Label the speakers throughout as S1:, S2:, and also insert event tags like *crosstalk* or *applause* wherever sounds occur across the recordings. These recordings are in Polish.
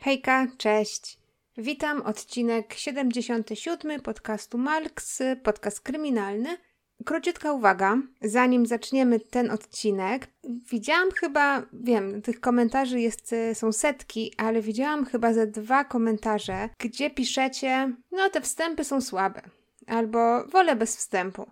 S1: Hejka, cześć. Witam, odcinek 77 podcastu Malks, podcast kryminalny. Króciutka uwaga, zanim zaczniemy ten odcinek. Widziałam chyba, wiem, tych komentarzy jest, są setki, ale widziałam chyba ze dwa komentarze, gdzie piszecie, no te wstępy są słabe, albo wolę bez wstępu.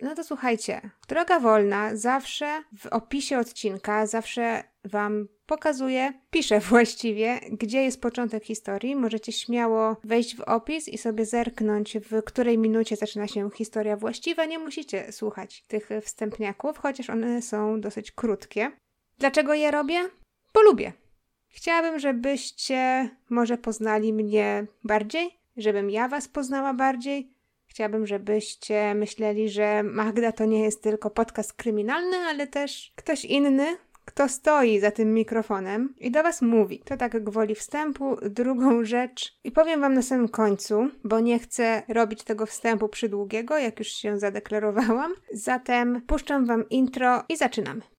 S1: No to słuchajcie, droga wolna zawsze w opisie odcinka, zawsze Wam pokazuje, pisze *laughs* właściwie, gdzie jest początek historii. Możecie śmiało wejść w opis i sobie zerknąć, w której minucie zaczyna się historia właściwa. Nie musicie słuchać tych wstępniaków, chociaż one są dosyć krótkie. Dlaczego je robię? Bo lubię. Chciałabym, żebyście może poznali mnie bardziej, żebym ja Was poznała bardziej, Chciałabym, żebyście myśleli, że Magda to nie jest tylko podcast kryminalny, ale też ktoś inny, kto stoi za tym mikrofonem i do Was mówi. To tak gwoli wstępu. Drugą rzecz, i powiem Wam na samym końcu, bo nie chcę robić tego wstępu przydługiego, jak już się zadeklarowałam. Zatem puszczam Wam intro i zaczynamy.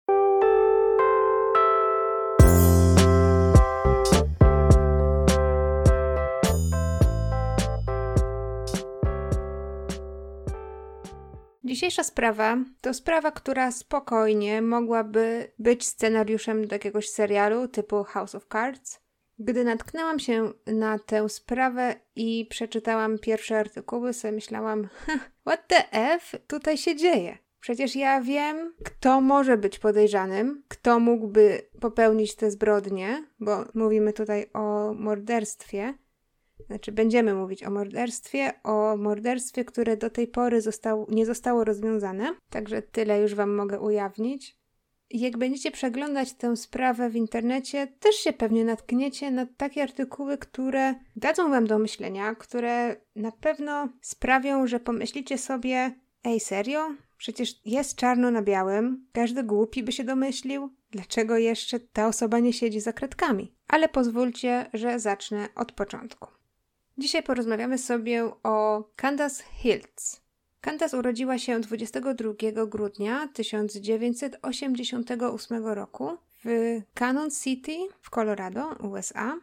S1: Dzisiejsza sprawa to sprawa, która spokojnie mogłaby być scenariuszem do jakiegoś serialu typu House of Cards. Gdy natknęłam się na tę sprawę i przeczytałam pierwsze artykuły, sobie myślałam, what the F tutaj się dzieje? Przecież ja wiem, kto może być podejrzanym, kto mógłby popełnić te zbrodnie, bo mówimy tutaj o morderstwie, znaczy będziemy mówić o morderstwie, o morderstwie, które do tej pory został, nie zostało rozwiązane, także tyle już Wam mogę ujawnić. Jak będziecie przeglądać tę sprawę w internecie, też się pewnie natkniecie na takie artykuły, które dadzą Wam do myślenia, które na pewno sprawią, że pomyślicie sobie: Ej, serio? Przecież jest czarno na białym, każdy głupi by się domyślił, dlaczego jeszcze ta osoba nie siedzi za kredkami. Ale pozwólcie, że zacznę od początku. Dzisiaj porozmawiamy sobie o Candace Hiltz. Candace urodziła się 22 grudnia 1988 roku w Cannon City w Colorado, USA.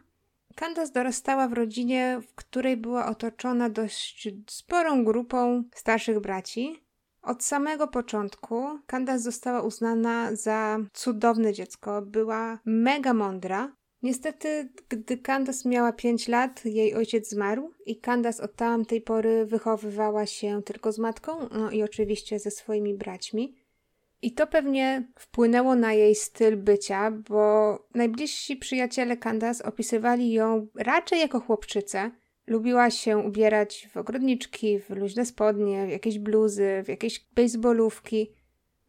S1: Candace dorastała w rodzinie, w której była otoczona dość sporą grupą starszych braci. Od samego początku Candace została uznana za cudowne dziecko. Była mega mądra, Niestety, gdy Candace miała 5 lat, jej ojciec zmarł i Candace od tamtej pory wychowywała się tylko z matką, no i oczywiście ze swoimi braćmi. I to pewnie wpłynęło na jej styl bycia, bo najbliżsi przyjaciele Candace opisywali ją raczej jako chłopczycę. Lubiła się ubierać w ogrodniczki, w luźne spodnie, w jakieś bluzy, w jakieś baseballówki.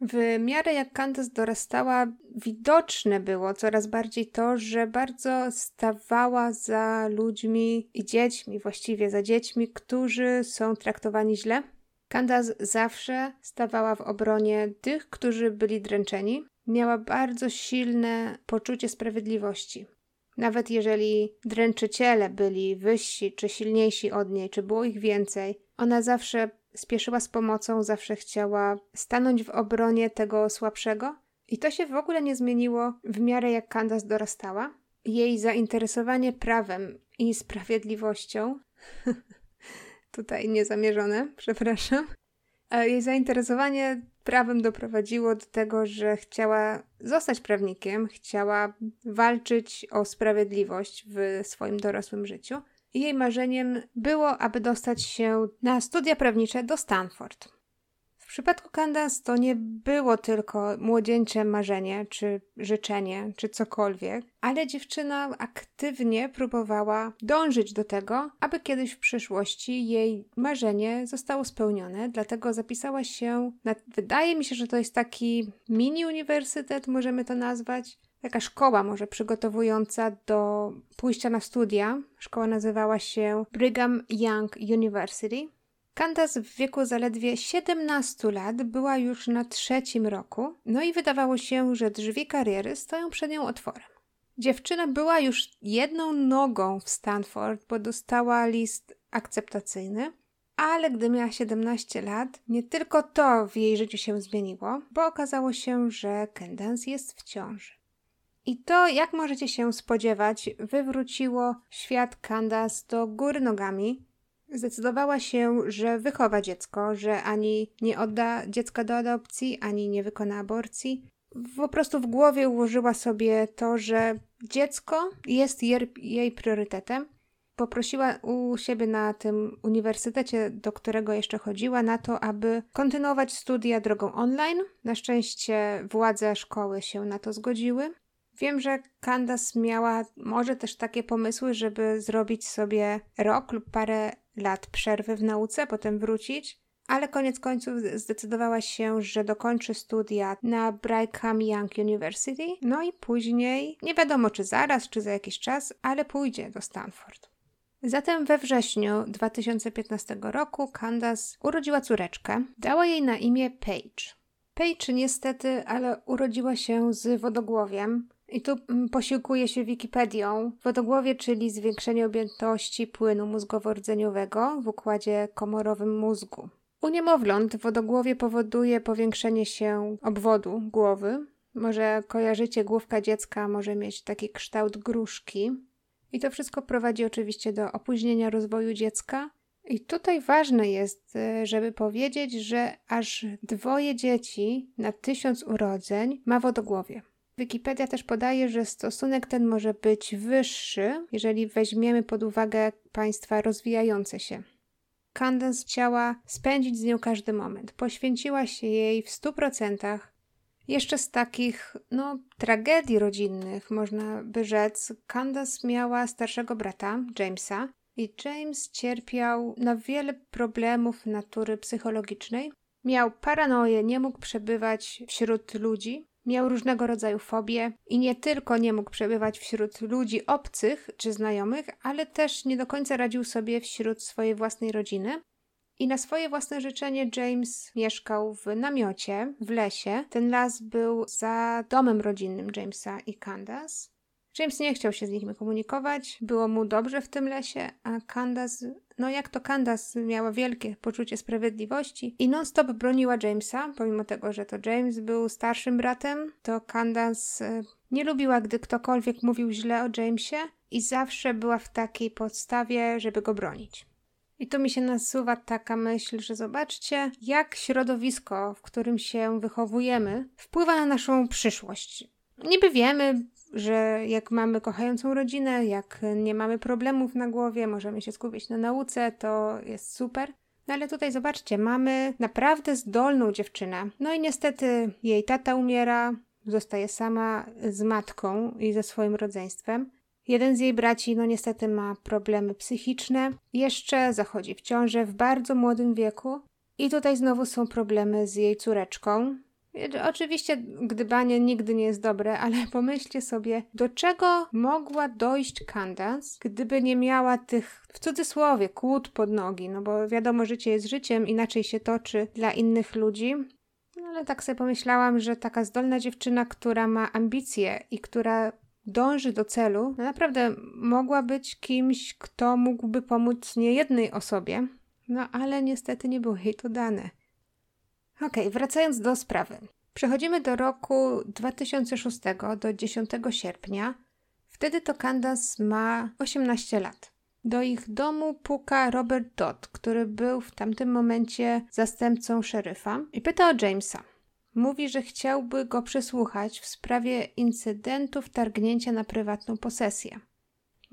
S1: W miarę jak Candace dorastała, widoczne było coraz bardziej to, że bardzo stawała za ludźmi i dziećmi, właściwie za dziećmi, którzy są traktowani źle. Candace zawsze stawała w obronie tych, którzy byli dręczeni. Miała bardzo silne poczucie sprawiedliwości. Nawet jeżeli dręczyciele byli wyżsi czy silniejsi od niej, czy było ich więcej, ona zawsze spieszyła z pomocą, zawsze chciała stanąć w obronie tego słabszego. I to się w ogóle nie zmieniło w miarę jak Candace dorastała. Jej zainteresowanie prawem i sprawiedliwością, *laughs* tutaj niezamierzone, przepraszam, jej zainteresowanie prawem doprowadziło do tego, że chciała zostać prawnikiem, chciała walczyć o sprawiedliwość w swoim dorosłym życiu jej marzeniem było, aby dostać się na studia prawnicze do Stanford. W przypadku Candace to nie było tylko młodzieńcze marzenie, czy życzenie, czy cokolwiek, ale dziewczyna aktywnie próbowała dążyć do tego, aby kiedyś w przyszłości jej marzenie zostało spełnione, dlatego zapisała się na, wydaje mi się, że to jest taki mini uniwersytet, możemy to nazwać, taka szkoła może przygotowująca do pójścia na studia. Szkoła nazywała się Brigham Young University. Candace w wieku zaledwie 17 lat była już na trzecim roku, no i wydawało się, że drzwi kariery stoją przed nią otworem. Dziewczyna była już jedną nogą w Stanford, bo dostała list akceptacyjny, ale gdy miała 17 lat, nie tylko to w jej życiu się zmieniło, bo okazało się, że Candace jest w ciąży. I to, jak możecie się spodziewać, wywróciło świat Candace do góry nogami. Zdecydowała się, że wychowa dziecko, że ani nie odda dziecka do adopcji, ani nie wykona aborcji. Po prostu w głowie ułożyła sobie to, że dziecko jest jej priorytetem. Poprosiła u siebie na tym uniwersytecie, do którego jeszcze chodziła, na to, aby kontynuować studia drogą online. Na szczęście władze szkoły się na to zgodziły. Wiem, że Candace miała może też takie pomysły, żeby zrobić sobie rok lub parę lat przerwy w nauce, potem wrócić, ale koniec końców zdecydowała się, że dokończy studia na Brigham Young University, no i później, nie wiadomo czy zaraz, czy za jakiś czas, ale pójdzie do Stanford. Zatem we wrześniu 2015 roku Candace urodziła córeczkę. Dała jej na imię Paige. Paige niestety, ale urodziła się z wodogłowiem, i tu mm, posiłkuje się Wikipedią. Wodogłowie, czyli zwiększenie objętości płynu mózgowo-rdzeniowego w układzie komorowym mózgu. U niemowląt wodogłowie powoduje powiększenie się obwodu głowy. Może kojarzycie, główka dziecka może mieć taki kształt gruszki. I to wszystko prowadzi oczywiście do opóźnienia rozwoju dziecka. I tutaj ważne jest, e, żeby powiedzieć, że aż dwoje dzieci na tysiąc urodzeń ma wodogłowie. Wikipedia też podaje, że stosunek ten może być wyższy, jeżeli weźmiemy pod uwagę państwa rozwijające się. Candace chciała spędzić z nią każdy moment. Poświęciła się jej w stu procentach. Jeszcze z takich, no, tragedii rodzinnych, można by rzec, Candace miała starszego brata, Jamesa, i James cierpiał na wiele problemów natury psychologicznej. Miał paranoję, nie mógł przebywać wśród ludzi, Miał różnego rodzaju fobie i nie tylko nie mógł przebywać wśród ludzi obcych czy znajomych, ale też nie do końca radził sobie wśród swojej własnej rodziny. I na swoje własne życzenie James mieszkał w namiocie w lesie. Ten las był za domem rodzinnym Jamesa i Candace. James nie chciał się z nimi komunikować, było mu dobrze w tym lesie, a Candace, no jak to Candace miała wielkie poczucie sprawiedliwości i non-stop broniła Jamesa, pomimo tego, że to James był starszym bratem, to Candace e, nie lubiła, gdy ktokolwiek mówił źle o Jamesie i zawsze była w takiej podstawie, żeby go bronić. I tu mi się nasuwa taka myśl, że zobaczcie, jak środowisko, w którym się wychowujemy, wpływa na naszą przyszłość. Niby wiemy, że jak mamy kochającą rodzinę, jak nie mamy problemów na głowie, możemy się skupić na nauce, to jest super. No ale tutaj zobaczcie, mamy naprawdę zdolną dziewczynę. No i niestety jej tata umiera, zostaje sama z matką i ze swoim rodzeństwem. Jeden z jej braci, no niestety, ma problemy psychiczne, jeszcze zachodzi w ciążę w bardzo młodym wieku. I tutaj znowu są problemy z jej córeczką, Oczywiście gdybanie nigdy nie jest dobre, ale *laughs* pomyślcie sobie, do czego mogła dojść Candace, gdyby nie miała tych, w cudzysłowie, kłód pod nogi, no bo wiadomo, życie jest życiem, inaczej się toczy dla innych ludzi. No ale tak sobie pomyślałam, że taka zdolna dziewczyna, która ma ambicje i która dąży do celu, no naprawdę mogła być kimś, kto mógłby pomóc niejednej osobie, no ale niestety nie było jej to dane. Ok, wracając do sprawy. Przechodzimy do roku 2006, do 10 sierpnia. Wtedy to Candace ma 18 lat. Do ich domu puka Robert Dodd, który był w tamtym momencie zastępcą szeryfa i pyta o Jamesa. Mówi, że chciałby go przesłuchać w sprawie incydentu wtargnięcia na prywatną posesję.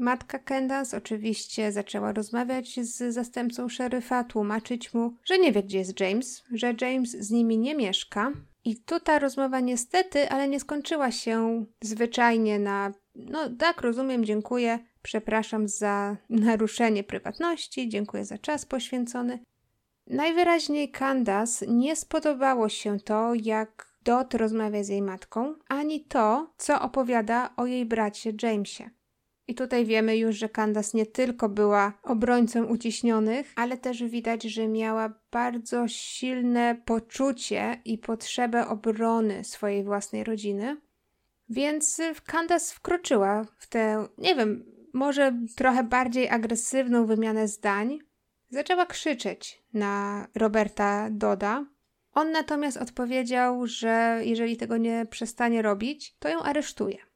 S1: Matka Kendance oczywiście zaczęła rozmawiać z zastępcą szeryfa, tłumaczyć mu, że nie wie, gdzie jest James, że James z nimi nie mieszka. I tu ta rozmowa niestety, ale nie skończyła się zwyczajnie na no tak, rozumiem, dziękuję, przepraszam za naruszenie prywatności, dziękuję za czas poświęcony. Najwyraźniej Candace nie spodobało się to, jak Dot rozmawia z jej matką, ani to, co opowiada o jej bracie Jamesie. I tutaj wiemy już, że Candace nie tylko była obrońcą uciśnionych, ale też widać, że miała bardzo silne poczucie i potrzebę obrony swojej własnej rodziny. Więc Candace wkroczyła w tę, nie wiem, może trochę bardziej agresywną wymianę zdań. Zaczęła krzyczeć na Roberta Doda. On natomiast odpowiedział, że jeżeli tego nie przestanie robić, to ją aresztuje.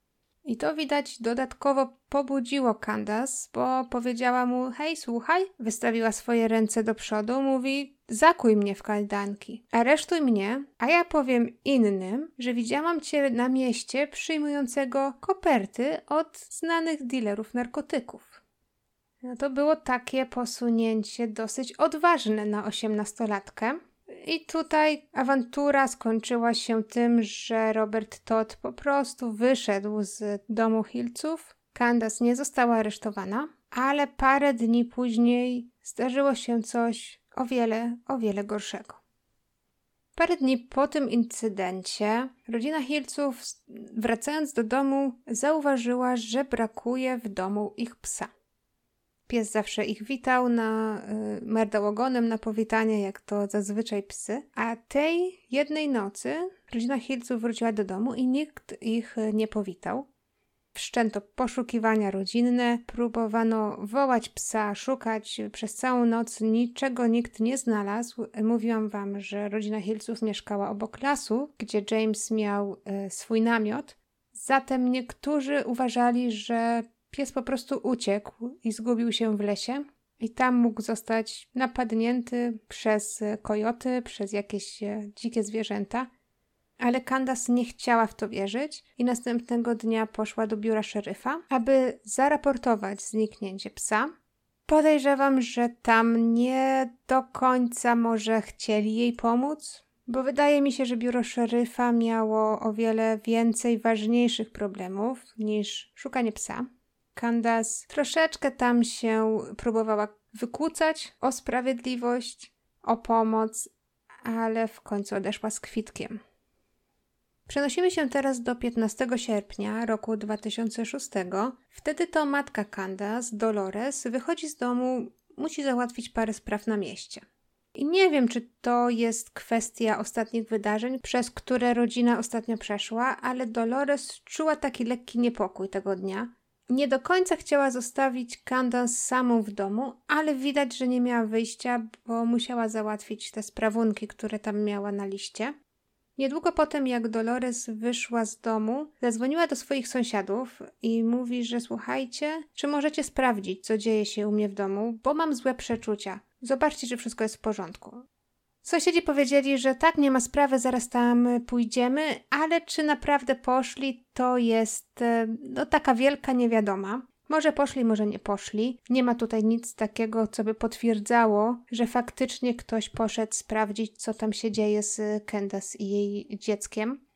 S1: I to widać dodatkowo pobudziło Candace, bo powiedziała mu: Hej, słuchaj, wystawiła swoje ręce do przodu, mówi: Zakuj mnie w kajdanki, aresztuj mnie, a ja powiem innym, że widziałam cię na mieście przyjmującego koperty od znanych dealerów narkotyków. No to było takie posunięcie dosyć odważne na osiemnastolatkę. I tutaj awantura skończyła się tym, że Robert Todd po prostu wyszedł z domu Hilców. Candace nie została aresztowana, ale parę dni później zdarzyło się coś o wiele, o wiele gorszego. Parę dni po tym incydencie rodzina Hilców, wracając do domu, zauważyła, że brakuje w domu ich psa. Pies zawsze ich witał na y, merdał ogonem na powitanie, jak to zazwyczaj psy. A tej jednej nocy rodzina Hilców wróciła do domu i nikt ich nie powitał. Wszczęto poszukiwania rodzinne, próbowano wołać psa, szukać przez całą noc, niczego nikt nie znalazł. Mówiłam wam, że rodzina Hilców mieszkała obok lasu, gdzie James miał y, swój namiot. Zatem niektórzy uważali, że Pies po prostu uciekł i zgubił się w lesie. I tam mógł zostać napadnięty przez kojoty, przez jakieś e, dzikie zwierzęta. Ale Candace nie chciała w to wierzyć i następnego dnia poszła do biura szeryfa, aby zaraportować zniknięcie psa. Podejrzewam, że tam nie do końca może chcieli jej pomóc, bo wydaje mi się, że biuro szeryfa miało o wiele więcej ważniejszych problemów niż szukanie psa. Candace troszeczkę tam się próbowała wykłócać o sprawiedliwość, o pomoc, ale w końcu odeszła z kwitkiem. Przenosimy się teraz do 15 sierpnia roku 2006. Wtedy to matka Candace, Dolores, wychodzi z domu, musi załatwić parę spraw na mieście. I nie wiem, czy to jest kwestia ostatnich wydarzeń, przez które rodzina ostatnio przeszła, ale Dolores czuła taki lekki niepokój tego dnia, nie do końca chciała zostawić Candace samą w domu, ale widać, że nie miała wyjścia, bo musiała załatwić te sprawunki, które tam miała na liście. Niedługo potem, jak Dolores wyszła z domu, zadzwoniła do swoich sąsiadów i mówi, że słuchajcie, czy możecie sprawdzić, co dzieje się u mnie w domu, bo mam złe przeczucia. Zobaczcie, czy wszystko jest w porządku. Sąsiedzi powiedzieli, że tak, nie ma sprawy, zaraz tam pójdziemy, ale czy naprawdę poszli, to jest e, no, taka wielka niewiadoma. Może poszli, może nie poszli. Nie ma tutaj nic takiego, co by potwierdzało, że faktycznie ktoś poszedł sprawdzić, co tam się dzieje z Candace i jej dzieckiem.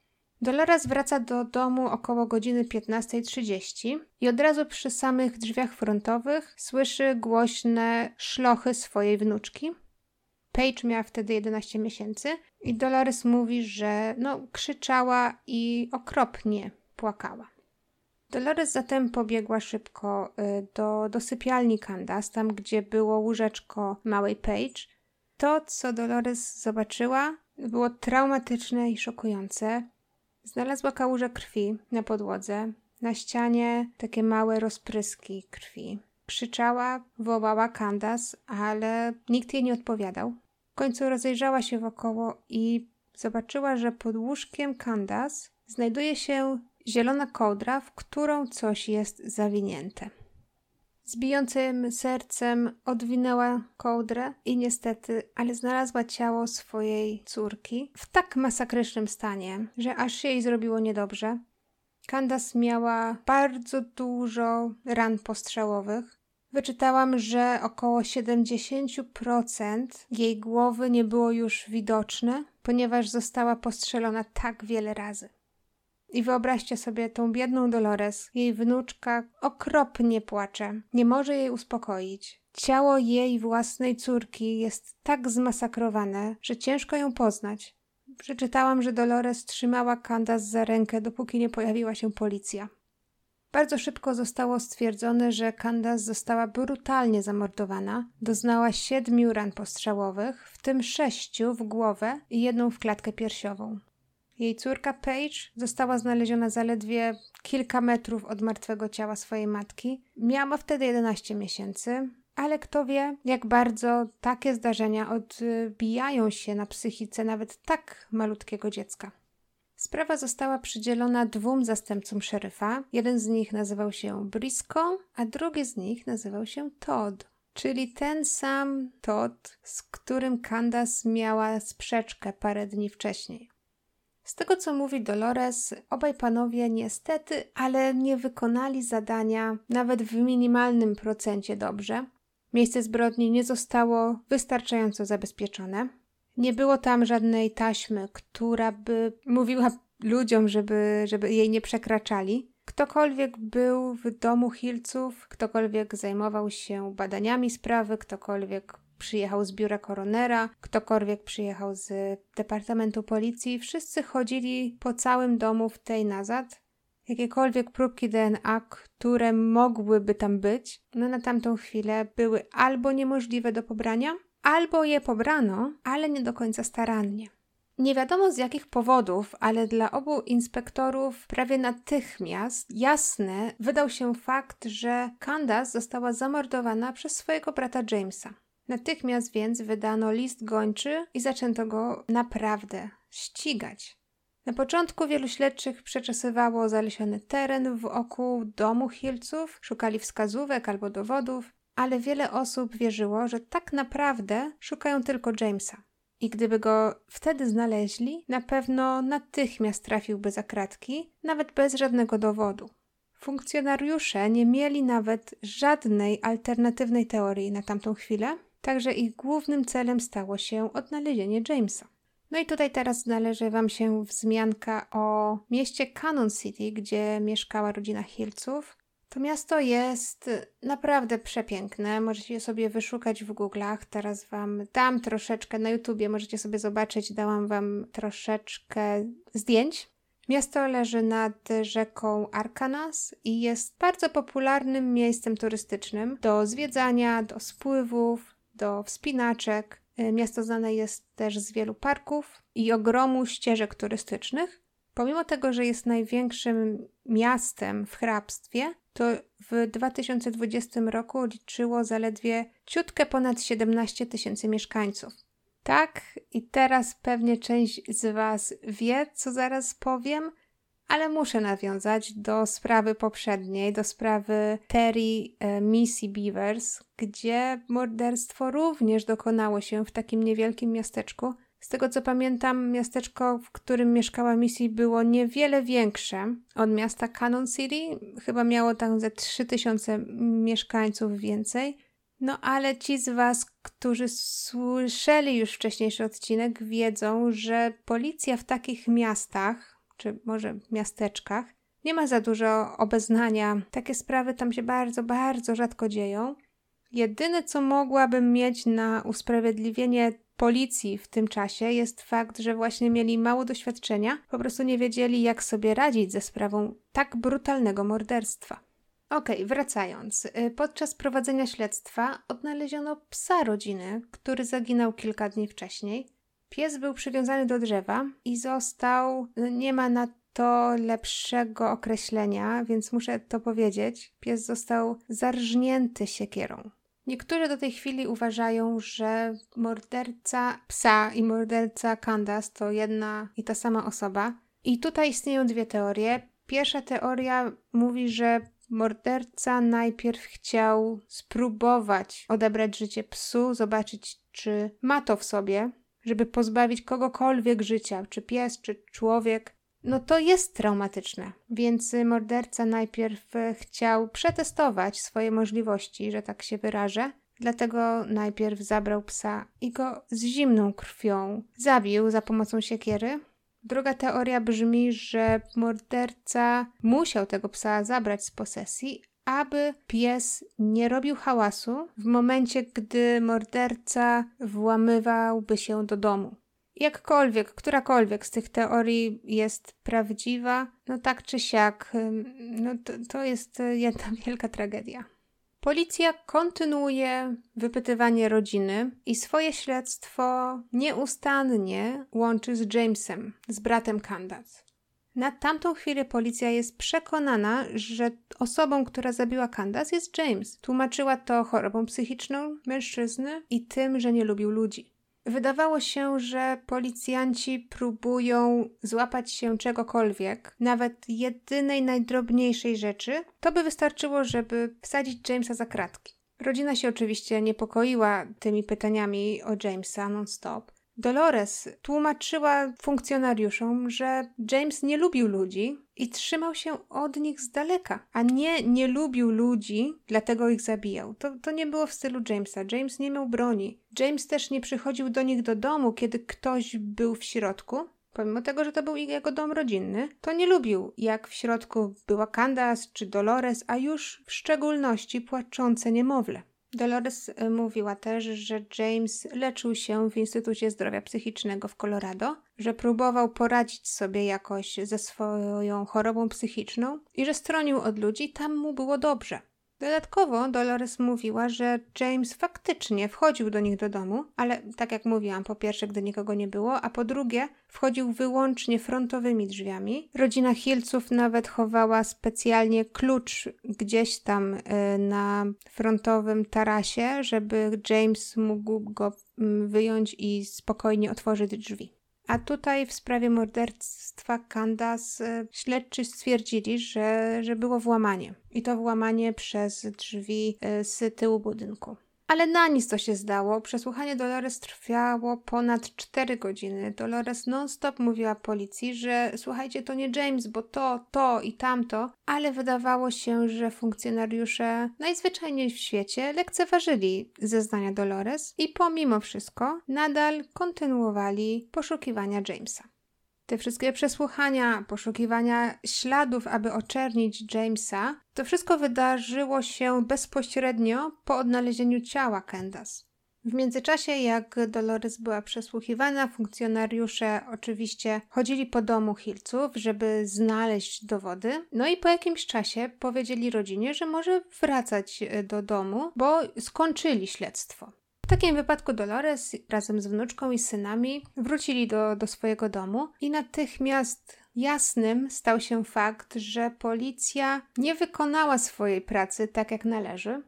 S1: Dolores wraca do domu około godziny 15.30 i od razu przy samych drzwiach frontowych słyszy głośne szlochy swojej wnuczki. Paige miała wtedy 11 miesięcy i Dolores mówi, że no, krzyczała i okropnie płakała. Dolores zatem pobiegła szybko y, do, do sypialni Candace, tam gdzie było łóżeczko małej Paige. To, co Dolores zobaczyła, było traumatyczne i szokujące. Znalazła kałużę krwi na podłodze, na ścianie takie małe rozpryski krwi. Krzyczała, wołała Candace, ale nikt jej nie odpowiadał końcu rozejrzała się wokoło i zobaczyła, że pod łóżkiem Candace znajduje się zielona kołdra, w którą coś jest zawinięte. Z bijącym sercem odwinęła kołdrę i niestety, ale znalazła ciało swojej córki w tak masakrycznym stanie, że aż się jej zrobiło niedobrze. Candace miała bardzo dużo ran postrzałowych, Wyczytałam, że około 70% jej głowy nie było już widoczne, ponieważ została postrzelona tak wiele razy. I wyobraźcie sobie tą biedną Dolores. Jej wnuczka okropnie płacze, nie może jej uspokoić. Ciało jej własnej córki jest tak zmasakrowane, że ciężko ją poznać. Przeczytałam, że Dolores trzymała Candace za rękę, dopóki nie pojawiła się policja. Bardzo szybko zostało stwierdzone, że Candace została brutalnie zamordowana. Doznała siedmiu ran postrzałowych, w tym sześciu w głowę i jedną w klatkę piersiową. Jej córka Paige została znaleziona zaledwie kilka metrów od martwego ciała swojej matki. Miała wtedy 11 miesięcy, ale kto wie, jak bardzo takie zdarzenia odbijają się na psychice nawet tak malutkiego dziecka. Sprawa została przydzielona dwóm zastępcom szeryfa. Jeden z nich nazywał się Briscoe, a drugi z nich nazywał się Todd. Czyli ten sam Todd, z którym Candace miała sprzeczkę parę dni wcześniej. Z tego co mówi Dolores, obaj panowie niestety, ale nie wykonali zadania nawet w minimalnym procencie dobrze. Miejsce zbrodni nie zostało wystarczająco zabezpieczone. Nie było tam żadnej taśmy, która by mówiła ludziom, żeby, żeby jej nie przekraczali. Ktokolwiek był w domu Hilców, ktokolwiek zajmował się badaniami sprawy, ktokolwiek przyjechał z biura koronera, ktokolwiek przyjechał z Departamentu Policji, wszyscy chodzili po całym domu w tej nazad. Jakiekolwiek próbki DNA, które mogłyby tam być, no na tamtą chwilę były albo niemożliwe do pobrania, albo je pobrano, ale nie do końca starannie. Nie wiadomo z jakich powodów, ale dla obu inspektorów prawie natychmiast jasny wydał się fakt, że Candace została zamordowana przez swojego brata Jamesa. Natychmiast więc wydano list gończy i zaczęto go naprawdę ścigać. Na początku wielu śledczych przeczesywało zalesiony teren wokół domu Hilców, szukali wskazówek albo dowodów, ale wiele osób wierzyło, że tak naprawdę szukają tylko Jamesa. I gdyby go wtedy znaleźli, na pewno natychmiast trafiłby za kratki, nawet bez żadnego dowodu. Funkcjonariusze nie mieli nawet żadnej alternatywnej teorii na tamtą chwilę, także ich głównym celem stało się odnalezienie Jamesa. No i tutaj teraz należy Wam się wzmianka o mieście Cannon City, gdzie mieszkała rodzina Hilców. To miasto jest naprawdę przepiękne. Możecie je sobie wyszukać w Google'ach. Teraz Wam dam troszeczkę na YouTubie, możecie sobie zobaczyć. Dałam Wam troszeczkę zdjęć. Miasto leży nad rzeką Arkanas i jest bardzo popularnym miejscem turystycznym do zwiedzania, do spływów, do wspinaczek. Y, miasto znane jest też z wielu parków i ogromu ścieżek turystycznych. Pomimo tego, że jest największym miastem w hrabstwie, to w 2020 roku liczyło zaledwie ciutkę ponad 17 tysięcy mieszkańców. Tak, i teraz pewnie część z Was wie, co zaraz powiem, ale muszę nawiązać do sprawy poprzedniej, do sprawy Terry e, Missy Beavers, gdzie morderstwo również dokonało się w takim niewielkim miasteczku. Z tego co pamiętam, miasteczko, w którym mieszkała Missy, było niewiele większe od miasta Cannon City. Chyba miało tam ze 3000 mieszkańców więcej. No ale ci z Was, którzy słyszeli już wcześniejszy odcinek, wiedzą, że policja w takich miastach, czy może miasteczkach, nie ma za dużo obeznania. Takie sprawy tam się bardzo, bardzo rzadko dzieją. Jedyne, co mogłabym mieć na usprawiedliwienie policji w tym czasie jest fakt, że właśnie mieli mało doświadczenia, po prostu nie wiedzieli, jak sobie radzić ze sprawą tak brutalnego morderstwa. Okej, okay, wracając. Y, podczas prowadzenia śledztwa odnaleziono psa rodziny, który zaginął kilka dni wcześniej. Pies był przywiązany do drzewa i został, no, nie ma na to lepszego określenia, więc muszę to powiedzieć. Pies został zarżnięty siekierą. Niektórzy do tej chwili uważają, że morderca psa i morderca Candace to jedna i ta sama osoba. I tutaj istnieją dwie teorie. Pierwsza teoria mówi, że morderca najpierw chciał spróbować odebrać życie psu, zobaczyć, czy ma to w sobie, żeby pozbawić kogokolwiek życia, czy pies, czy człowiek, no to jest traumatyczne. Więc morderca najpierw chciał przetestować swoje możliwości, że tak się wyrażę. Dlatego najpierw zabrał psa i go z zimną krwią zabił za pomocą siekiery. Druga teoria brzmi, że morderca musiał tego psa zabrać z posesji, aby pies nie robił hałasu w momencie, gdy morderca włamywałby się do domu. Jakkolwiek, którakolwiek z tych teorii jest prawdziwa, no tak czy siak, no to, to jest jedna *laughs* wielka tragedia. Policja kontynuuje wypytywanie rodziny i swoje śledztwo nieustannie łączy z Jamesem, z bratem Candace. Na tamtą chwilę policja jest przekonana, że osobą, która zabiła Candace jest James. Tłumaczyła to chorobą psychiczną mężczyzny i tym, że nie lubił ludzi. Wydawało się, że policjanci próbują złapać się czegokolwiek, nawet jedynej najdrobniejszej rzeczy, to by wystarczyło, żeby wsadzić Jamesa za kratki. Rodzina się oczywiście niepokoiła tymi pytaniami o Jamesa non-stop. Dolores tłumaczyła funkcjonariuszom, że James nie lubił ludzi i trzymał się od nich z daleka, a nie nie lubił ludzi, dlatego ich zabijał. To, to nie było w stylu Jamesa. James nie miał broni. James też nie przychodził do nich do domu, kiedy ktoś był w środku. Pomimo tego, że to był jego dom rodzinny, to nie lubił, jak w środku była Candace czy Dolores, a już w szczególności płaczące niemowlę. Dolores e, mówiła też, że James leczył się w Instytucie Zdrowia Psychicznego w Colorado, że próbował poradzić sobie jakoś ze swoją chorobą psychiczną i że stronił od ludzi, tam mu było dobrze. Dodatkowo Dolores mówiła, że James faktycznie wchodził do nich do domu, ale tak jak mówiłam, po pierwsze, gdy nikogo nie było, a po drugie, wchodził wyłącznie frontowymi drzwiami. Rodzina Hilców nawet chowała specjalnie klucz gdzieś tam y, na frontowym tarasie, żeby James mógł go mm, wyjąć i spokojnie otworzyć drzwi. A tutaj w sprawie morderstwa Candace e, śledczy stwierdzili, że, że było włamanie. I to włamanie przez drzwi e, z tyłu budynku. Ale na nic to się zdało. Przesłuchanie Dolores trwało ponad 4 godziny. Dolores non-stop mówiła policji, że słuchajcie, to nie James, bo to, to i tamto, ale wydawało się, że funkcjonariusze najzwyczajniej w świecie lekceważyli zeznania Dolores i pomimo wszystko nadal kontynuowali poszukiwania Jamesa. Te wszystkie przesłuchania, poszukiwania śladów, aby oczernić Jamesa, to wszystko wydarzyło się bezpośrednio po odnalezieniu ciała Candace. W międzyczasie, jak Dolores była przesłuchiwana, funkcjonariusze oczywiście chodzili po domu Hilców, żeby znaleźć dowody. No i po jakimś czasie powiedzieli rodzinie, że może wracać do domu, bo skończyli śledztwo. W takim wypadku Dolores razem z wnuczką i synami wrócili do, do swojego domu i natychmiast jasnym stał się fakt, że policja nie wykonała swojej pracy tak jak należy.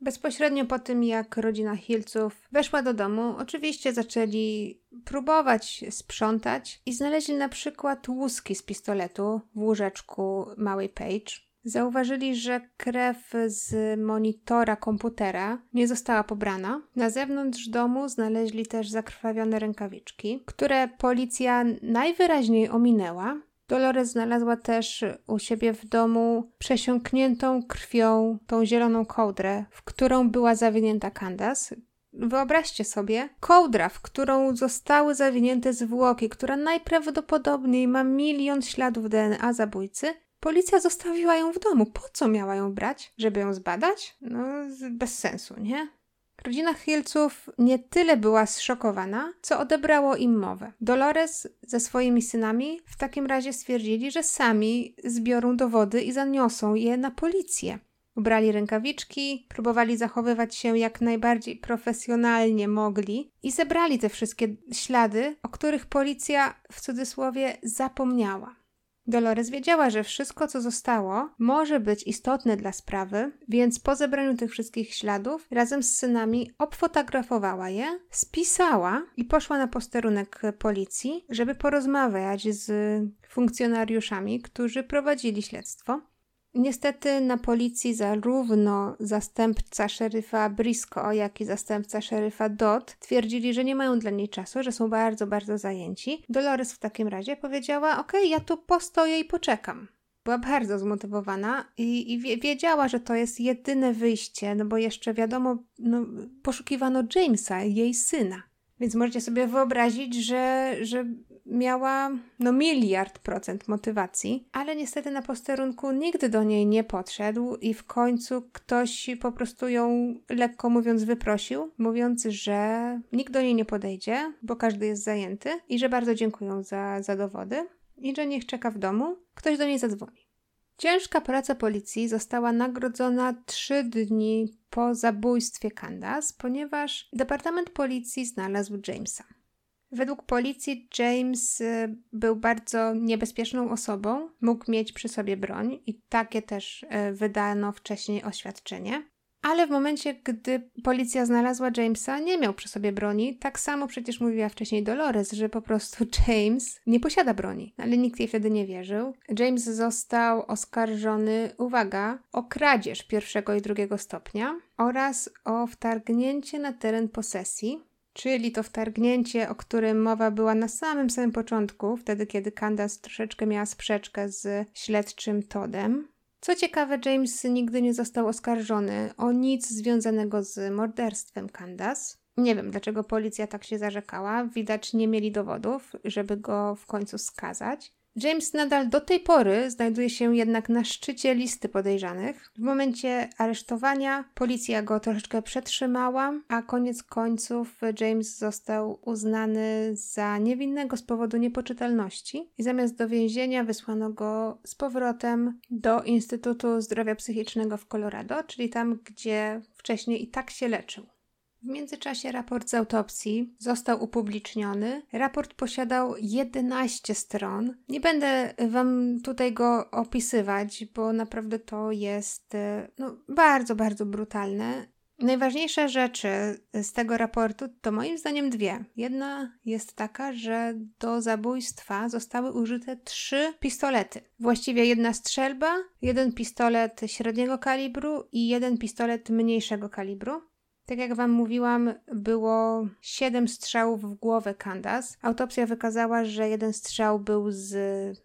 S1: Bezpośrednio po tym, jak rodzina Hilców weszła do domu, oczywiście zaczęli próbować sprzątać i znaleźli na przykład łuski z pistoletu w łóżeczku małej Page. Zauważyli, że krew z monitora komputera nie została pobrana. Na zewnątrz domu znaleźli też zakrwawione rękawiczki, które policja najwyraźniej ominęła. Dolores znalazła też u siebie w domu przesiąkniętą krwią tą zieloną kołdrę, w którą była zawinięta Candace. Wyobraźcie sobie, kołdra, w którą zostały zawinięte zwłoki, która najprawdopodobniej ma milion śladów DNA zabójcy, Policja zostawiła ją w domu. Po co miała ją brać? Żeby ją zbadać? No, bez sensu, nie? Rodzina Hilców nie tyle była zszokowana, co odebrało im mowę. Dolores ze swoimi synami w takim razie stwierdzili, że sami zbiorą dowody i zaniosą je na policję. Ubrali rękawiczki, próbowali zachowywać się jak najbardziej profesjonalnie mogli i zebrali te wszystkie ślady, o których policja w cudzysłowie zapomniała. Dolores wiedziała, że wszystko, co zostało, może być istotne dla sprawy, więc po zebraniu tych wszystkich śladów razem z synami obfotografowała je, spisała i poszła na posterunek policji, żeby porozmawiać z funkcjonariuszami, którzy prowadzili śledztwo. Niestety na policji zarówno zastępca szeryfa Brisco, jak i zastępca szeryfa Dodd twierdzili, że nie mają dla niej czasu, że są bardzo, bardzo zajęci. Dolores w takim razie powiedziała: OK, ja tu postoję i poczekam. Była bardzo zmotywowana i, i wiedziała, że to jest jedyne wyjście, no bo jeszcze wiadomo, no, poszukiwano Jamesa, jej syna. Więc możecie sobie wyobrazić, że, że miała no miliard procent motywacji, ale niestety na posterunku nigdy do niej nie podszedł i w końcu ktoś po prostu ją lekko mówiąc wyprosił, mówiąc, że nikt do niej nie podejdzie, bo każdy jest zajęty i że bardzo dziękują za, za dowody i że niech czeka w domu, ktoś do niej zadzwoni. Ciężka praca policji została nagrodzona trzy dni po zabójstwie Candace, ponieważ Departament Policji znalazł Jamesa. Według policji James y, był bardzo niebezpieczną osobą, mógł mieć przy sobie broń i takie też y, wydano wcześniej oświadczenie. ale w momencie, gdy policja znalazła Jamesa, nie miał przy sobie broni. Tak samo przecież mówiła wcześniej Dolores, że po prostu *laughs* James nie posiada broni, ale nikt jej wtedy nie wierzył. James został oskarżony, uwaga, o kradzież pierwszego i drugiego stopnia oraz o wtargnięcie na teren posesji, czyli to wtargnięcie, o którym mowa była na samym samym początku, wtedy kiedy Candace troszeczkę miała sprzeczkę z śledczym Todem. Co ciekawe, James nigdy nie został oskarżony o nic związanego z morderstwem Candace. Nie wiem, dlaczego policja tak się zarzekała. Widać, nie mieli dowodów, żeby go w końcu skazać. James nadal do tej pory znajduje się jednak na szczycie listy podejrzanych. W momencie aresztowania policja go troszeczkę przetrzymała, a koniec końców James został uznany za niewinnego z powodu niepoczytalności i zamiast do więzienia wysłano go z powrotem do Instytutu Zdrowia Psychicznego w Colorado, czyli tam, gdzie wcześniej i tak się leczył. W międzyczasie raport z autopsji został upubliczniony. Raport posiadał 11 stron. Nie będę Wam tutaj go opisywać, bo naprawdę to jest e, no, bardzo, bardzo brutalne. Najważniejsze rzeczy z tego raportu to moim zdaniem dwie. Jedna jest taka, że do zabójstwa zostały użyte trzy pistolety. Właściwie jedna strzelba, jeden pistolet średniego kalibru i jeden pistolet mniejszego kalibru. Tak jak Wam mówiłam, było 7 strzałów w głowę Candace. Autopsja wykazała, że jeden strzał był z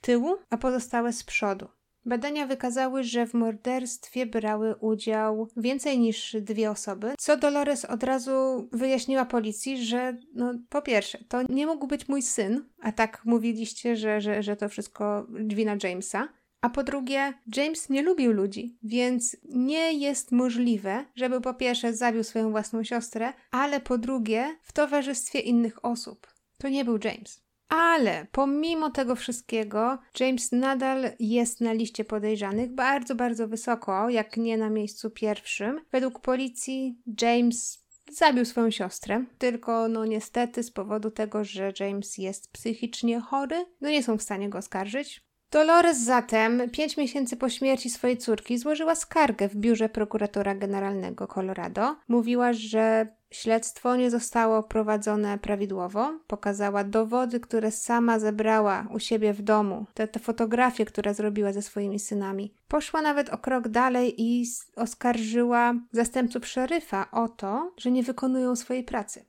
S1: tyłu, a pozostałe z przodu. Badania wykazały, że w morderstwie brały udział więcej niż dwie osoby, co Dolores od razu wyjaśniła policji, że no, po pierwsze, to nie mógł być mój syn, a tak mówiliście, że, że, że to wszystko wina Jamesa. A po drugie, James nie lubił ludzi, więc nie jest możliwe, żeby po pierwsze zabił swoją własną siostrę, ale po drugie w towarzystwie innych osób. To nie był James. Ale pomimo tego wszystkiego, James nadal jest na liście podejrzanych bardzo, bardzo wysoko, jak nie na miejscu pierwszym. Według policji James zabił swoją siostrę, tylko no niestety z powodu tego, że James jest psychicznie chory, no nie są w stanie go oskarżyć. Dolores zatem, pięć miesięcy po śmierci swojej córki, złożyła skargę w biurze prokuratora generalnego Colorado. Mówiła, że śledztwo nie zostało prowadzone prawidłowo. Pokazała dowody, które sama zebrała u siebie w domu, te, te fotografie, które zrobiła ze swoimi synami. Poszła nawet o krok dalej i oskarżyła zastępców szeryfa o to, że nie wykonują swojej pracy.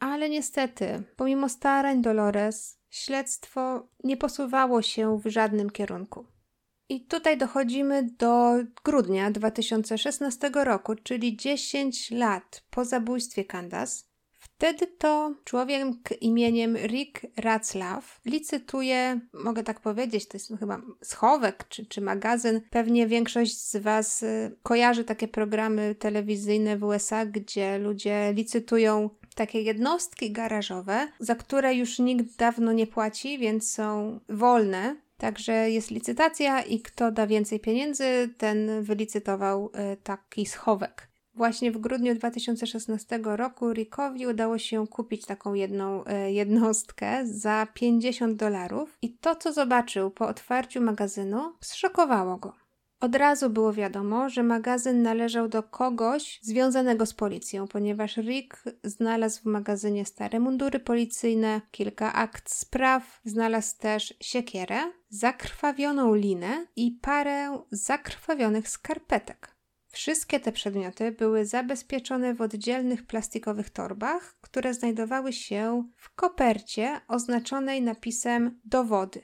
S1: Ale niestety, pomimo starań Dolores, śledztwo nie posuwało się w żadnym kierunku. I tutaj dochodzimy do grudnia 2016 roku, czyli 10 lat po zabójstwie Candace. Wtedy to człowiek imieniem Rick Ratzlaff licytuje, mogę tak powiedzieć, to jest chyba schowek czy, czy magazyn. Pewnie większość z Was y, kojarzy takie programy telewizyjne w USA, gdzie ludzie licytują takie jednostki garażowe, za które już nikt dawno nie płaci, więc są wolne. Także jest licytacja i kto da więcej pieniędzy, ten wylicytował y, taki schowek. Właśnie w grudniu 2016 roku Rickowi udało się kupić taką jedną y, jednostkę za 50 dolarów i to, co zobaczył po otwarciu magazynu, zszokowało go. Od razu było wiadomo, że magazyn należał do kogoś związanego z policją, ponieważ Rick znalazł w magazynie stare mundury policyjne, kilka akt spraw, znalazł też siekierę, zakrwawioną linę i parę zakrwawionych skarpetek. Wszystkie te przedmioty były zabezpieczone w oddzielnych plastikowych torbach, które znajdowały się w kopercie oznaczonej napisem dowody.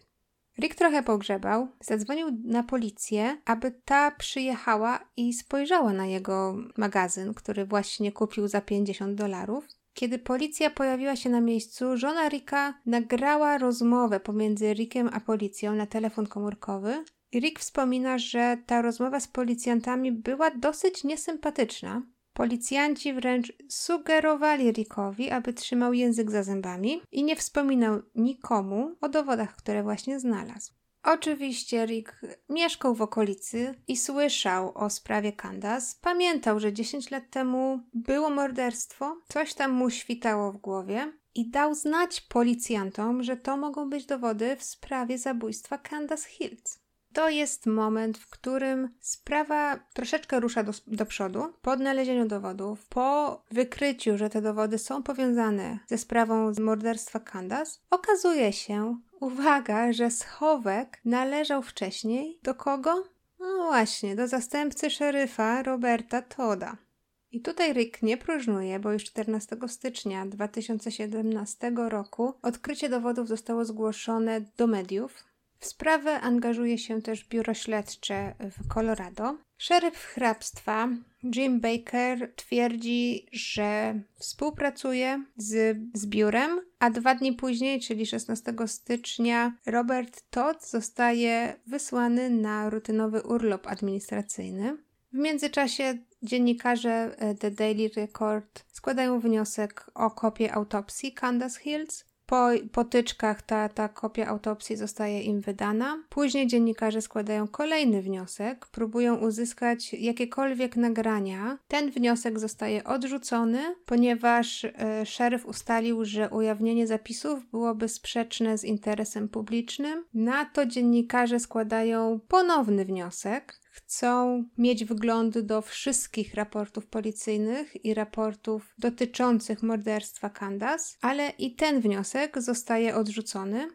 S1: Rick trochę pogrzebał, zadzwonił na policję, aby ta przyjechała i spojrzała na jego magazyn, który właśnie kupił za 50 dolarów. Kiedy policja pojawiła się na miejscu, żona Ricka nagrała rozmowę pomiędzy Rickiem a policją na telefon komórkowy. Rick wspomina, że ta rozmowa z policjantami była dosyć niesympatyczna, Policjanci wręcz sugerowali Rickowi, aby trzymał język za zębami i nie wspominał nikomu o dowodach, które właśnie znalazł. Oczywiście Rick mieszkał w okolicy i słyszał o sprawie Candace. Pamiętał, że 10 lat temu było morderstwo, coś tam mu świtało w głowie i dał znać policjantom, że to mogą być dowody w sprawie zabójstwa Candace Hills. To jest moment, w którym sprawa troszeczkę rusza do, do przodu. Po odnalezieniu dowodów, po wykryciu, że te dowody są powiązane ze sprawą morderstwa Candace, okazuje się, uwaga, że schowek należał wcześniej do kogo? No właśnie, do zastępcy szeryfa Roberta Toda. I tutaj Rick nie próżnuje, bo już 14 stycznia 2017 roku odkrycie dowodów zostało zgłoszone do mediów. W sprawę angażuje się też biuro śledcze w Colorado. Szeryf hrabstwa Jim Baker twierdzi, że współpracuje z, z biurem, a dwa dni później, czyli 16 stycznia, Robert Todd zostaje wysłany na rutynowy urlop administracyjny. W międzyczasie dziennikarze e, The Daily Record składają wniosek o kopię autopsji Candace Hills. Po potyczkach ta, ta kopia autopsji zostaje im wydana. Później dziennikarze składają kolejny wniosek, próbują uzyskać jakiekolwiek nagrania. Ten wniosek zostaje odrzucony, ponieważ e, szeryf ustalił, że ujawnienie zapisów byłoby sprzeczne z interesem publicznym. Na to dziennikarze składają ponowny wniosek chcą mieć wgląd do wszystkich raportów policyjnych i raportów dotyczących morderstwa Candace, ale i ten wniosek zostaje odrzucony.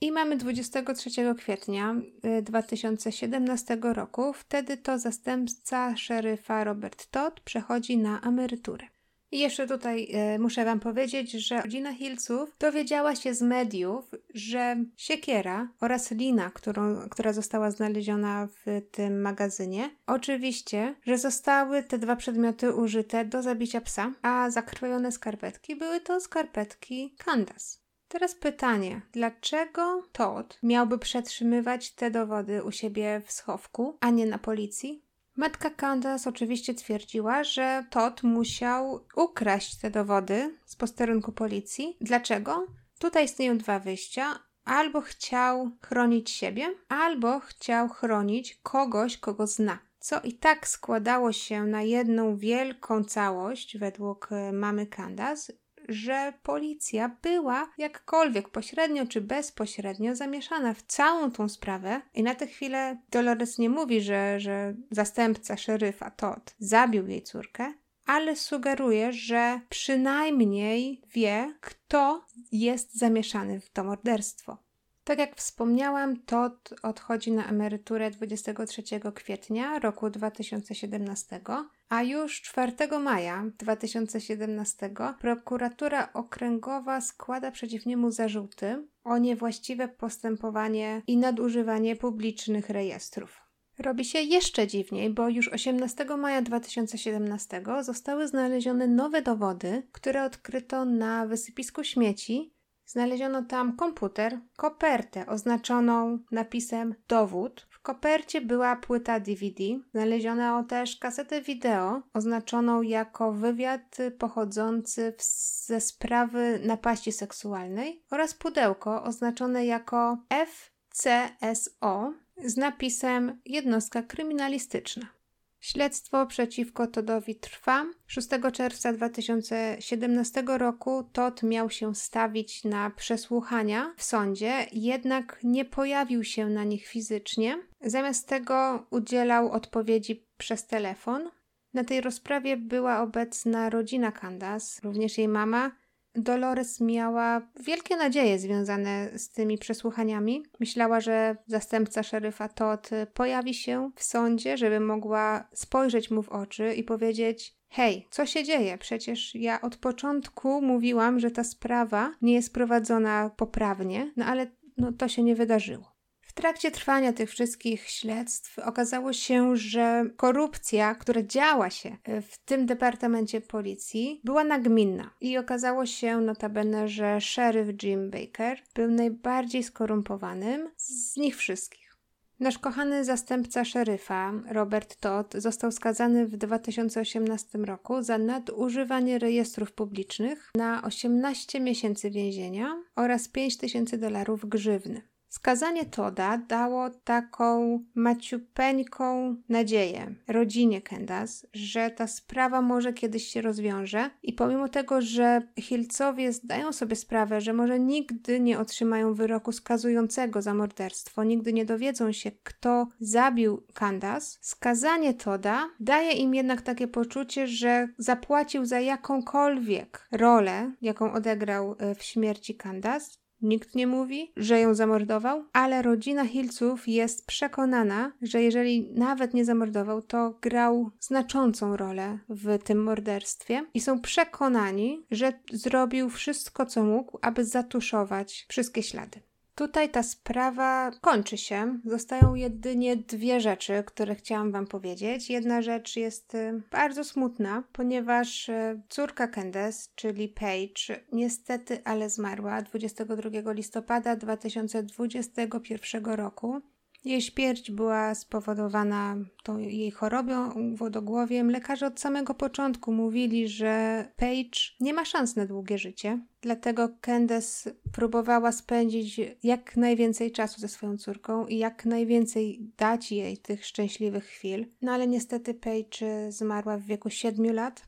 S1: I mamy 23 kwietnia 2017 y, roku, wtedy to zastępca szeryfa Robert Todd przechodzi na emeryturę. I jeszcze tutaj e, muszę Wam powiedzieć, że rodzina Hilców dowiedziała się z mediów, że siekiera oraz lina, którą, która została znaleziona w tym magazynie, oczywiście, że zostały te dwa przedmioty użyte do zabicia psa, a zakrwajone skarpetki były to skarpetki Candace. Teraz pytanie, dlaczego Todd miałby przetrzymywać te dowody u siebie w schowku, a nie na policji? Matka Candace oczywiście twierdziła, że Todd musiał ukraść te dowody z posterunku policji. Dlaczego? Tutaj istnieją dwa wyjścia. Albo chciał chronić siebie, albo chciał chronić kogoś, kogo zna. Co i tak składało się na jedną wielką całość według e, mamy Candace że policja była jakkolwiek pośrednio czy bezpośrednio zamieszana w całą tą sprawę i na tę chwilę Dolores nie mówi, że, że zastępca szeryfa Todd zabił jej córkę, ale sugeruje, że przynajmniej wie, kto jest zamieszany w to morderstwo. Tak jak wspomniałam, Todd odchodzi na emeryturę 23 kwietnia roku 2017, a już 4 maja 2017 prokuratura okręgowa składa przeciw niemu zarzuty o niewłaściwe postępowanie i nadużywanie publicznych rejestrów. Robi się jeszcze dziwniej, bo już 18 maja 2017 zostały znalezione nowe dowody, które odkryto na wysypisku śmieci Znaleziono tam komputer, kopertę oznaczoną napisem dowód. Kopercie była płyta DVD. Znaleziono też kasetę wideo oznaczoną jako wywiad pochodzący ze sprawy napaści seksualnej oraz pudełko oznaczone jako FCSO z napisem jednostka kryminalistyczna. Śledztwo przeciwko Todowi trwa. 6 czerwca 2017 roku Todd miał się stawić na przesłuchania w sądzie, jednak nie pojawił się na nich fizycznie. Zamiast tego udzielał odpowiedzi przez telefon. Na tej rozprawie była obecna rodzina Candace, również jej mama, Dolores miała wielkie nadzieje związane z tymi przesłuchaniami. Myślała, że zastępca szeryfa Todd pojawi się w sądzie, żeby mogła spojrzeć mu w oczy i powiedzieć: Hej, co się dzieje? Przecież ja od początku mówiłam, że ta sprawa nie jest prowadzona poprawnie, no ale no, to się nie wydarzyło trakcie trwania tych wszystkich śledztw okazało się, że korupcja, która działa się w tym departamencie policji, była nagminna. I okazało się notabene, że szeryf Jim Baker był najbardziej skorumpowanym z nich wszystkich. Nasz kochany zastępca szeryfa, Robert Todd, został skazany w 2018 roku za nadużywanie rejestrów publicznych na 18 miesięcy więzienia oraz 5 tysięcy dolarów grzywny. Skazanie Toda dało taką maciupeńką nadzieję rodzinie Kendas, że ta sprawa może kiedyś się rozwiąże i pomimo tego, że Hilcowie zdają sobie sprawę, że może nigdy nie otrzymają wyroku skazującego za morderstwo, nigdy nie dowiedzą się, kto zabił Candace, skazanie Toda daje im jednak takie poczucie, że zapłacił za jakąkolwiek rolę, jaką odegrał e, w śmierci Candace, Nikt nie mówi, że ją zamordował, ale rodzina Hilców jest przekonana, że jeżeli nawet nie zamordował, to grał znaczącą rolę w tym morderstwie i są przekonani, że zrobił wszystko, co mógł, aby zatuszować wszystkie ślady. Tutaj ta sprawa kończy się. Zostają jedynie dwie rzeczy, które chciałam Wam powiedzieć. Jedna rzecz jest y, bardzo smutna, ponieważ y, córka Candace, czyli Paige, niestety ale zmarła 22 listopada 2021 roku. Jej śmierć była spowodowana tą jej chorobą, wodogłowiem. Lekarze od samego początku mówili, że Paige nie ma szans na długie życie. Dlatego Candace próbowała spędzić jak najwięcej czasu ze swoją córką i jak najwięcej dać jej tych szczęśliwych chwil. No ale niestety Paige zmarła w wieku 7 lat.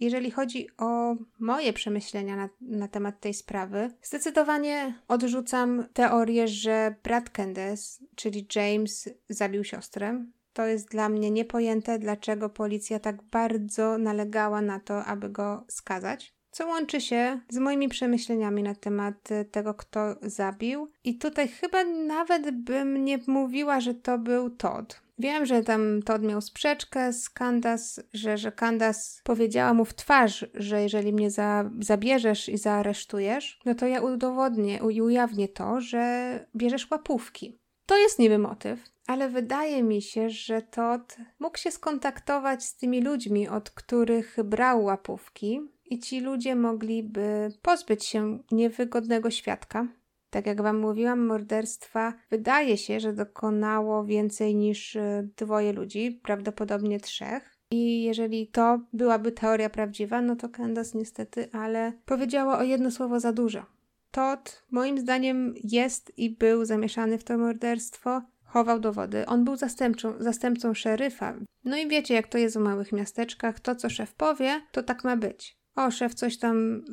S1: Jeżeli chodzi o moje przemyślenia na, na, temat tej sprawy, zdecydowanie odrzucam teorię, że brat Candace, czyli James, zabił siostrę. To jest dla mnie niepojęte, dlaczego policja tak bardzo nalegała na to, aby go skazać. Co łączy się z moimi przemyśleniami na temat tego, kto zabił. I tutaj chyba nawet bym nie mówiła, że to był Todd. Wiem, że tam Todd miał sprzeczkę z Candace, że, że Candace powiedziała mu w twarz, że jeżeli mnie za, zabierzesz i zaaresztujesz, no to ja udowodnię i ujawnię to, że bierzesz łapówki. To jest niby motyw, ale wydaje mi się, że Todd mógł się skontaktować z tymi ludźmi, od których brał łapówki i ci ludzie mogliby pozbyć się niewygodnego świadka, tak jak Wam mówiłam, morderstwa wydaje się, że dokonało więcej niż e, dwoje ludzi, prawdopodobnie trzech. I jeżeli to byłaby teoria prawdziwa, no to Candace niestety, ale powiedziała o jedno słowo za dużo. Todd, moim zdaniem, jest i był zamieszany w to morderstwo, chował dowody. On był zastępcą, zastępcą szeryfa. No i wiecie, jak to jest w małych miasteczkach, to co szef powie, to tak ma być. O, szef coś tam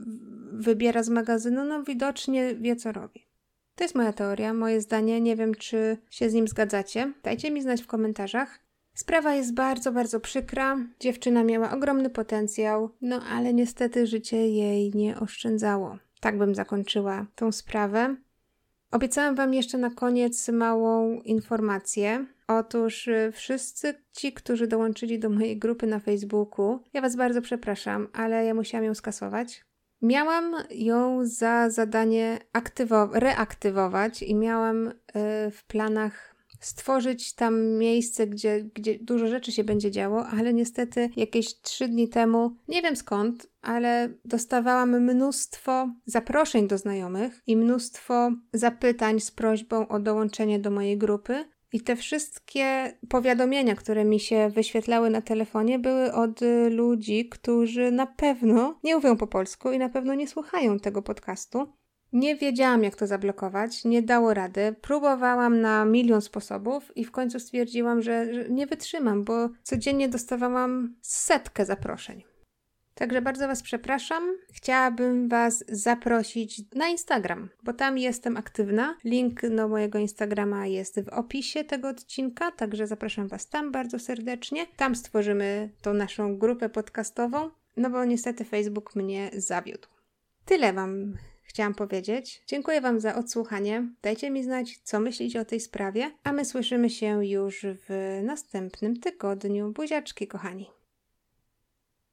S1: wybiera z magazynu, no widocznie wie, co robi. To jest moja teoria, moje zdanie. Nie wiem, czy się z nim zgadzacie. Dajcie mi znać w komentarzach. Sprawa jest bardzo, bardzo przykra. Dziewczyna miała ogromny potencjał, no ale niestety życie jej nie oszczędzało. Tak bym zakończyła tą sprawę. Obiecałam Wam jeszcze na koniec małą informację. Otóż y, wszyscy ci, którzy dołączyli do mojej grupy na Facebooku, ja Was bardzo przepraszam, ale ja musiałam ją skasować. Miałam ją za zadanie reaktywować i miałam y, w planach stworzyć tam miejsce, gdzie, gdzie dużo rzeczy się będzie działo, ale niestety jakieś trzy dni temu, nie wiem skąd, ale dostawałam mnóstwo zaproszeń do znajomych i mnóstwo zapytań z prośbą o dołączenie do mojej grupy. I te wszystkie powiadomienia, które mi się wyświetlały na telefonie, były od ludzi, którzy na pewno nie mówią po polsku i na pewno nie słuchają tego podcastu. Nie wiedziałam, jak to zablokować, nie dało rady. Próbowałam na milion sposobów i w końcu stwierdziłam, że, że nie wytrzymam, bo codziennie dostawałam setkę zaproszeń. Także bardzo Was przepraszam. Chciałabym Was zaprosić na Instagram, bo tam jestem aktywna. Link do mojego Instagrama jest w opisie tego odcinka, także zapraszam Was tam bardzo serdecznie. Tam stworzymy tą naszą grupę podcastową, no bo niestety Facebook mnie zawiódł. Tyle Wam chciałam powiedzieć. Dziękuję Wam za odsłuchanie. Dajcie mi znać, co myślicie o tej sprawie, a my słyszymy się już w następnym tygodniu. Buziaczki, kochani.